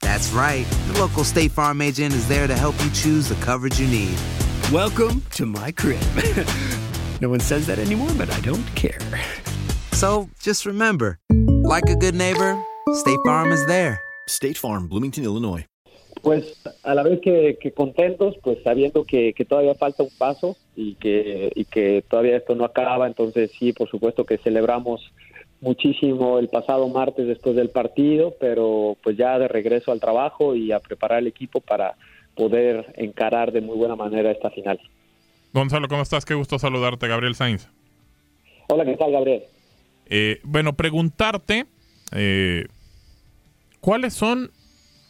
That's right. The local State Farm agent is there to help you choose the coverage you need. Welcome to my crib. no one says that anymore, but I don't care. So just remember, like a good neighbor, State Farm is there. State Farm, Bloomington, Illinois. Pues a la vez que, que contentos, pues sabiendo que, que todavía falta un paso y que, y que todavía esto no acaba, entonces sí, por supuesto que celebramos muchísimo el pasado martes después del partido, pero pues ya de regreso al trabajo y a preparar el equipo para poder encarar de muy buena manera esta final. Gonzalo, ¿cómo estás? Qué gusto saludarte, Gabriel Sainz. Hola, ¿qué tal, Gabriel? Eh, bueno, preguntarte eh, cuáles son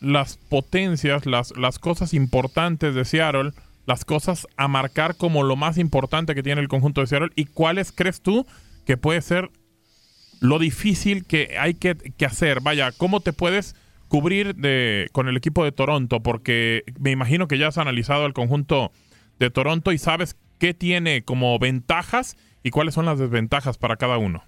las potencias, las, las cosas importantes de Seattle, las cosas a marcar como lo más importante que tiene el conjunto de Seattle y cuáles crees tú que puede ser lo difícil que hay que, que hacer. Vaya, ¿cómo te puedes cubrir de, con el equipo de Toronto? Porque me imagino que ya has analizado el conjunto de Toronto y sabes qué tiene como ventajas y cuáles son las desventajas para cada uno.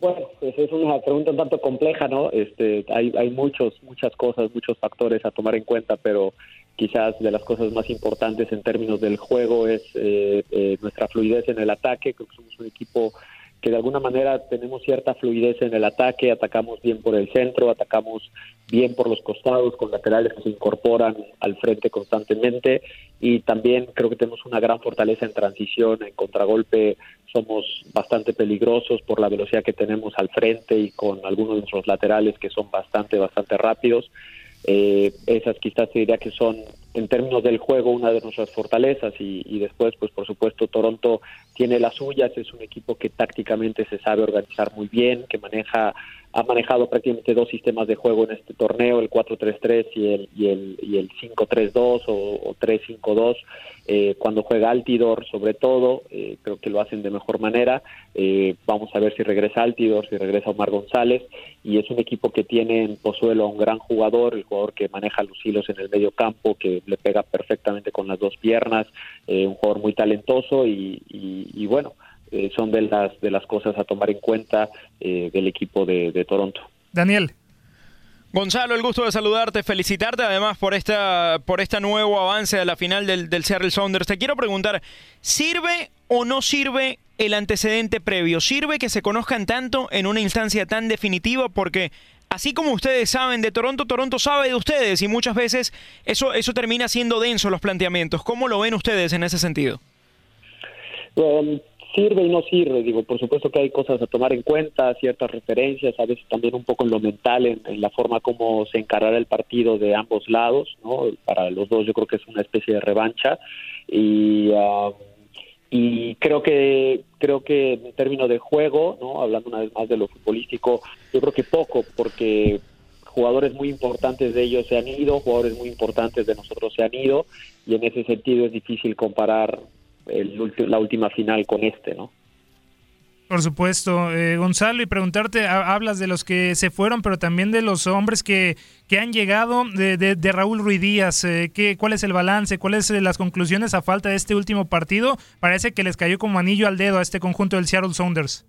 Bueno, pues es una pregunta un tanto compleja, ¿no? Este, hay, hay muchos, muchas cosas, muchos factores a tomar en cuenta, pero quizás de las cosas más importantes en términos del juego es eh, eh, nuestra fluidez en el ataque. Creo que somos un equipo que de alguna manera tenemos cierta fluidez en el ataque, atacamos bien por el centro, atacamos bien por los costados, con laterales que se incorporan al frente constantemente y también creo que tenemos una gran fortaleza en transición, en contragolpe somos bastante peligrosos por la velocidad que tenemos al frente y con algunos de nuestros laterales que son bastante, bastante rápidos. Eh, esas quizás te diría que son en términos del juego una de nuestras fortalezas y, y, después pues por supuesto Toronto tiene las suyas es un equipo que tácticamente se sabe organizar muy bien que maneja ha manejado prácticamente dos sistemas de juego en este torneo el 4-3-3 y el y el y el 5-3-2 o, o 3-5-2 eh, cuando juega Altidor sobre todo eh, creo que lo hacen de mejor manera eh, vamos a ver si regresa Altidor si regresa Omar González y es un equipo que tiene en Pozuelo a un gran jugador el jugador que maneja los hilos en el medio campo que le pega perfectamente con las dos piernas, eh, un jugador muy talentoso y, y, y bueno, eh, son de las, de las cosas a tomar en cuenta eh, del equipo de, de Toronto. Daniel. Gonzalo, el gusto de saludarte, felicitarte además por esta por este nuevo avance a la final del, del Seattle Sounders. Te quiero preguntar, ¿sirve o no sirve el antecedente previo? ¿Sirve que se conozcan tanto en una instancia tan definitiva? Porque así como ustedes saben de Toronto, Toronto sabe de ustedes y muchas veces eso, eso termina siendo denso los planteamientos. ¿Cómo lo ven ustedes en ese sentido? Um, sirve y no sirve, digo, por supuesto que hay cosas a tomar en cuenta, ciertas referencias, a veces también un poco en lo mental, en, la forma como se encarará el partido de ambos lados, ¿no? Para los dos yo creo que es una especie de revancha. Y... Um, y creo que creo que en términos de juego, no hablando una vez más de lo futbolístico, yo creo que poco porque jugadores muy importantes de ellos se han ido, jugadores muy importantes de nosotros se han ido y en ese sentido es difícil comparar el, la última final con este, ¿no? Por supuesto, eh, Gonzalo, y preguntarte, hablas de los que se fueron, pero también de los hombres que, que han llegado, de, de, Raúl Ruiz Díaz, eh, ¿qué, ¿cuál es el balance? ¿Cuáles son las conclusiones a falta de este último partido? Parece que les cayó como anillo al dedo a este conjunto del Seattle Sounders.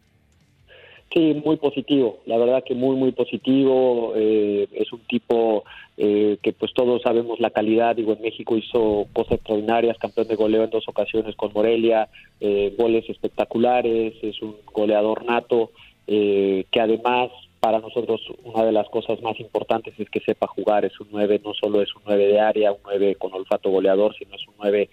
Sí, muy positivo, la verdad que muy, muy positivo. Eh, es un tipo eh, que pues todos sabemos la calidad, digo, en México hizo cosas extraordinarias, campeón de goleo en dos ocasiones con Morelia, eh, goles espectaculares, es un goleador nato, que además para nosotros una de las cosas más importantes es que sepa jugar, es un 9, no solo es un 9 de área, un 9 con olfato goleador, sino es un 9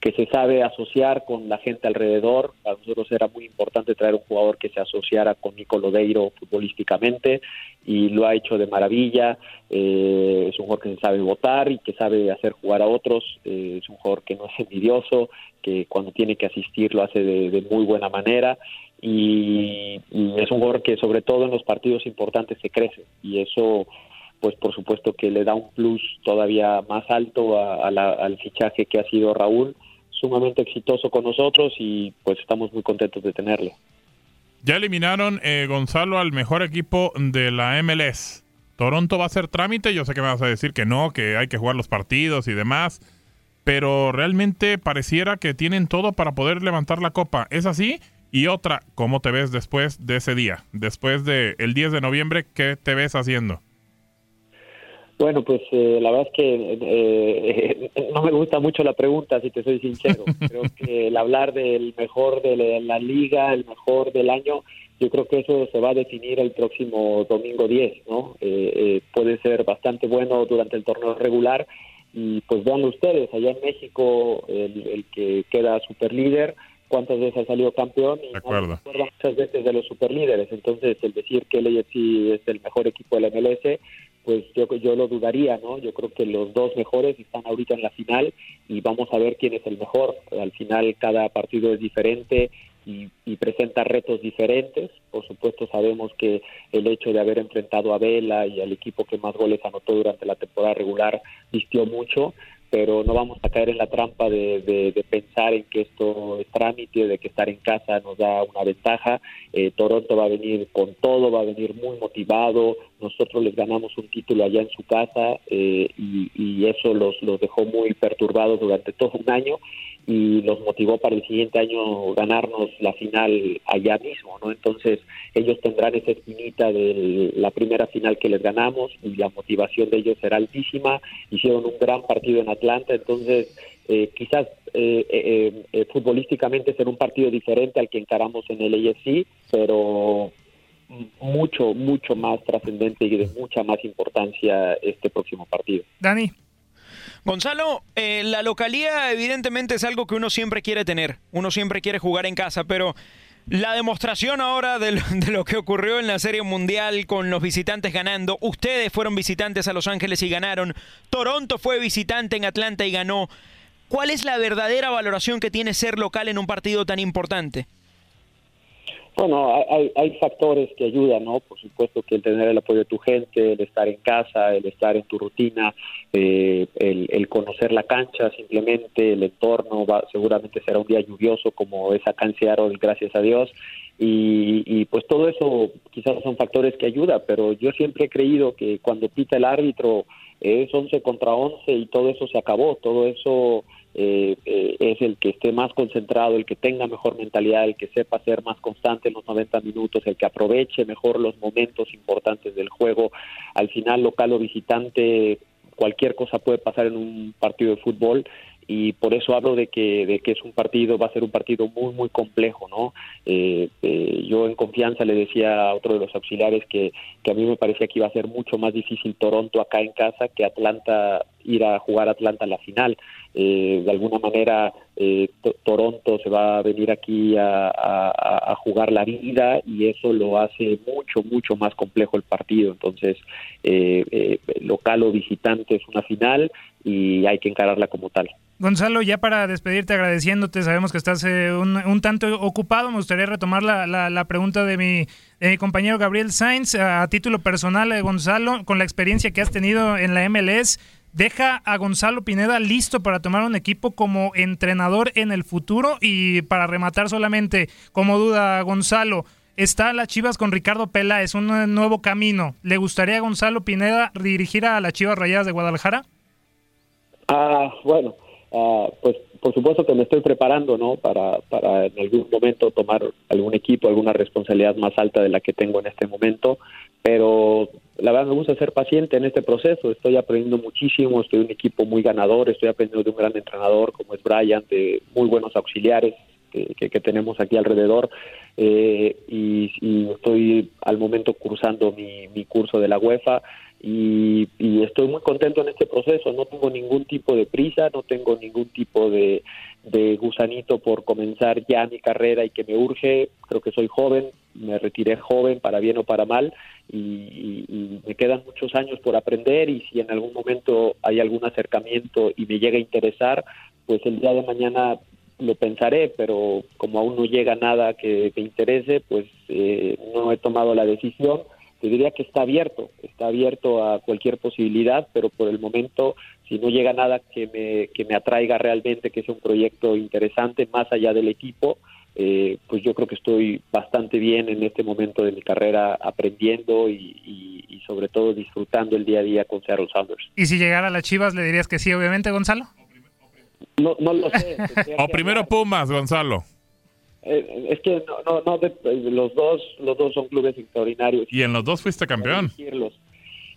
que se sabe asociar con la gente alrededor. Para nosotros era muy importante traer un jugador que se asociara con Nico Lodeiro futbolísticamente y lo ha hecho de maravilla. Eh, es un jugador que se sabe votar y que sabe hacer jugar a otros. Eh, es un jugador que no es envidioso, que cuando tiene que asistir lo hace de, muy buena manera. Y, es un jugador que sobre todo en los partidos importantes se crece y eso pues por supuesto que le da un plus todavía más alto al fichaje que ha sido Raúl sumamente exitoso con nosotros y pues estamos muy contentos de tenerlo. Ya eliminaron, eh, Gonzalo, al mejor equipo de la MLS. Toronto va a hacer trámite, yo sé que me vas a decir que no, que hay que jugar los partidos y demás, pero realmente pareciera que tienen todo para poder levantar la copa. ¿Es así? Y otra, ¿cómo te ves después de ese día? Después del 10 de noviembre, ¿qué te ves haciendo? Bueno, pues eh, la verdad es que eh, no me gusta mucho la pregunta, si te soy sincero. Creo que el hablar del mejor de la liga, el mejor del año, yo creo que eso se va a definir el próximo domingo 10, ¿no? Eh, puede ser bastante bueno durante el torneo regular y pues vean ustedes, allá en México el, que queda super líder, cuántas veces ha salido campeón y no muchas veces de los superlíderes. Entonces, el decir que el AFC es el mejor equipo de la MLS pues yo, yo lo dudaría, ¿no? Yo creo que los dos mejores están ahorita en la final y vamos a ver quién es el mejor. Al final cada partido es diferente y, y, presenta retos diferentes. Por supuesto sabemos que el hecho de haber enfrentado a Vela y al equipo que más goles anotó durante la temporada regular vistió mucho, pero no vamos a caer en la trampa de, de, pensar en que esto es trámite, de que estar en casa nos da una ventaja. Eh, Toronto va a venir con todo, va a venir muy motivado. Nosotros les ganamos un título allá en su casa eh, y, y, eso los, los dejó muy perturbados durante todo un año y los motivó para el siguiente año ganarnos la final allá mismo, ¿no? Entonces ellos tendrán esa espinita de la primera final que les ganamos y la motivación de ellos será altísima. Hicieron un gran partido en Atlanta, entonces eh, quizás eh, eh, eh, futbolísticamente será un partido diferente al que encaramos en el AFC, pero mucho, mucho más trascendente y de mucha más importancia este próximo partido. Dani. Gonzalo, eh, la localía evidentemente es algo que uno siempre quiere tener, uno siempre quiere jugar en casa, pero la demostración ahora de lo, que ocurrió en la Serie Mundial con los visitantes ganando, ustedes fueron visitantes a Los Ángeles y ganaron, Toronto fue visitante en Atlanta y ganó. ¿Cuál es la verdadera valoración que tiene ser local en un partido tan importante? Bueno, hay, hay factores que ayudan, ¿no? Por supuesto que el tener el apoyo de tu gente, el estar en casa, el estar en tu rutina, eh, el, conocer la cancha simplemente, el entorno, va, seguramente será un día lluvioso como esa cancha gracias a Dios. Y, y, pues todo eso quizás son factores que ayudan, pero yo siempre he creído que cuando pita el árbitro es 11 contra 11 y todo eso se acabó, todo eso eh, eh, es el que esté más concentrado, el que tenga mejor mentalidad, el que sepa ser más constante en los 90 minutos, el que aproveche mejor los momentos importantes del juego. Al final, local o visitante, cualquier cosa puede pasar en un partido de fútbol y por eso hablo de que, de que es un partido, va a ser un partido muy, muy complejo, ¿no? Eh, eh, yo en confianza le decía a otro de los auxiliares que, que a mí me parecía que iba a ser mucho más difícil Toronto acá en casa que Atlanta, ir a jugar Atlanta en la final. Eh, de alguna manera Toronto se va a venir aquí a, a, jugar la vida y eso lo hace mucho, mucho más complejo el partido. Entonces, local o visitante es una final y hay que encararla como tal. Gonzalo, ya para despedirte agradeciéndote, sabemos que estás eh, un, tanto ocupado, me gustaría retomar la, la, pregunta de mi, compañero Gabriel Sainz a, título personal, eh, Gonzalo, con la experiencia que has tenido en la MLS, deja a Gonzalo Pineda listo para tomar un equipo como entrenador en el futuro y para rematar solamente como duda Gonzalo, está las Chivas con Ricardo Peláez, un nuevo camino. ¿Le gustaría a Gonzalo Pineda dirigir a las Chivas Rayadas de Guadalajara? Ah, bueno, ah, pues por supuesto que me estoy preparando, ¿no? Para, para en algún momento tomar algún equipo, alguna responsabilidad más alta de la que tengo en este momento, pero la verdad me gusta ser paciente en este proceso, estoy aprendiendo muchísimo, estoy en un equipo muy ganador, estoy aprendiendo de un gran entrenador como es Brian, de muy buenos auxiliares, que, tenemos aquí alrededor. Eh, y, estoy al momento cursando mi, curso de la UEFA y, estoy muy contento en este proceso. No tengo ningún tipo de prisa, no tengo ningún tipo de, gusanito por comenzar ya mi carrera y que me urge. Creo que soy joven, me retiré joven para bien o para mal y, y, me quedan muchos años por aprender y si en algún momento hay algún acercamiento y me llega a interesar, pues el día de mañana lo pensaré, pero como aún no llega nada que me interese, pues eh, no he tomado la decisión. Te diría que está abierto, está abierto a cualquier posibilidad, pero por el momento, si no llega nada que me, que me atraiga realmente, que sea un proyecto interesante más allá del equipo, eh, pues yo creo que estoy bastante bien en este momento de mi carrera aprendiendo y, y sobre todo disfrutando el día a día con Seattle Sounders. ¿Y si llegara a las Chivas le dirías que sí, obviamente, Gonzalo? No, no lo sé. o primero Pumas, Gonzalo. Eh, es que no, no, los dos, los dos son clubes extraordinarios. Y en los dos fuiste campeón.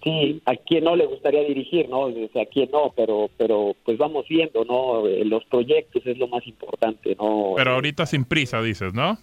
Sí, a quién no le gustaría dirigir, ¿no? a quién no, pero, pero pues vamos viendo, ¿no? Eh, los proyectos es lo más importante, ¿no? Pero ahorita sin prisa, dices, ¿no?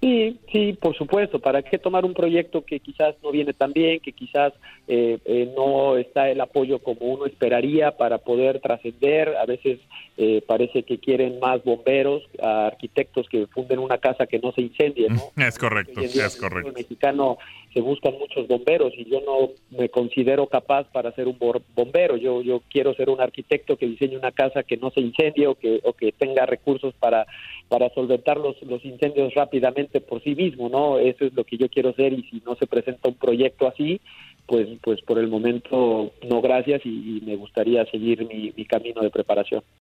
Sí, sí, por supuesto. ¿Para qué tomar un proyecto que quizás no viene tan bien, que quizás eh, eh, no está el apoyo como uno esperaría para poder trascender? A veces eh, parece que quieren más bomberos, arquitectos que funden una casa que no se incendie, ¿no? Es correcto, es correcto. El mexicano se buscan muchos bomberos y yo no me considero capaz para ser un bombero. Yo yo quiero ser un arquitecto que diseñe una casa que no se incendie o que o que tenga recursos para para solventar los, los incendios rápidamente por sí mismo, ¿no? Eso es lo que yo quiero ser y si no se presenta un proyecto así, pues, pues por el momento no gracias y, me gustaría seguir mi, mi, camino de preparación.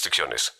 restricciones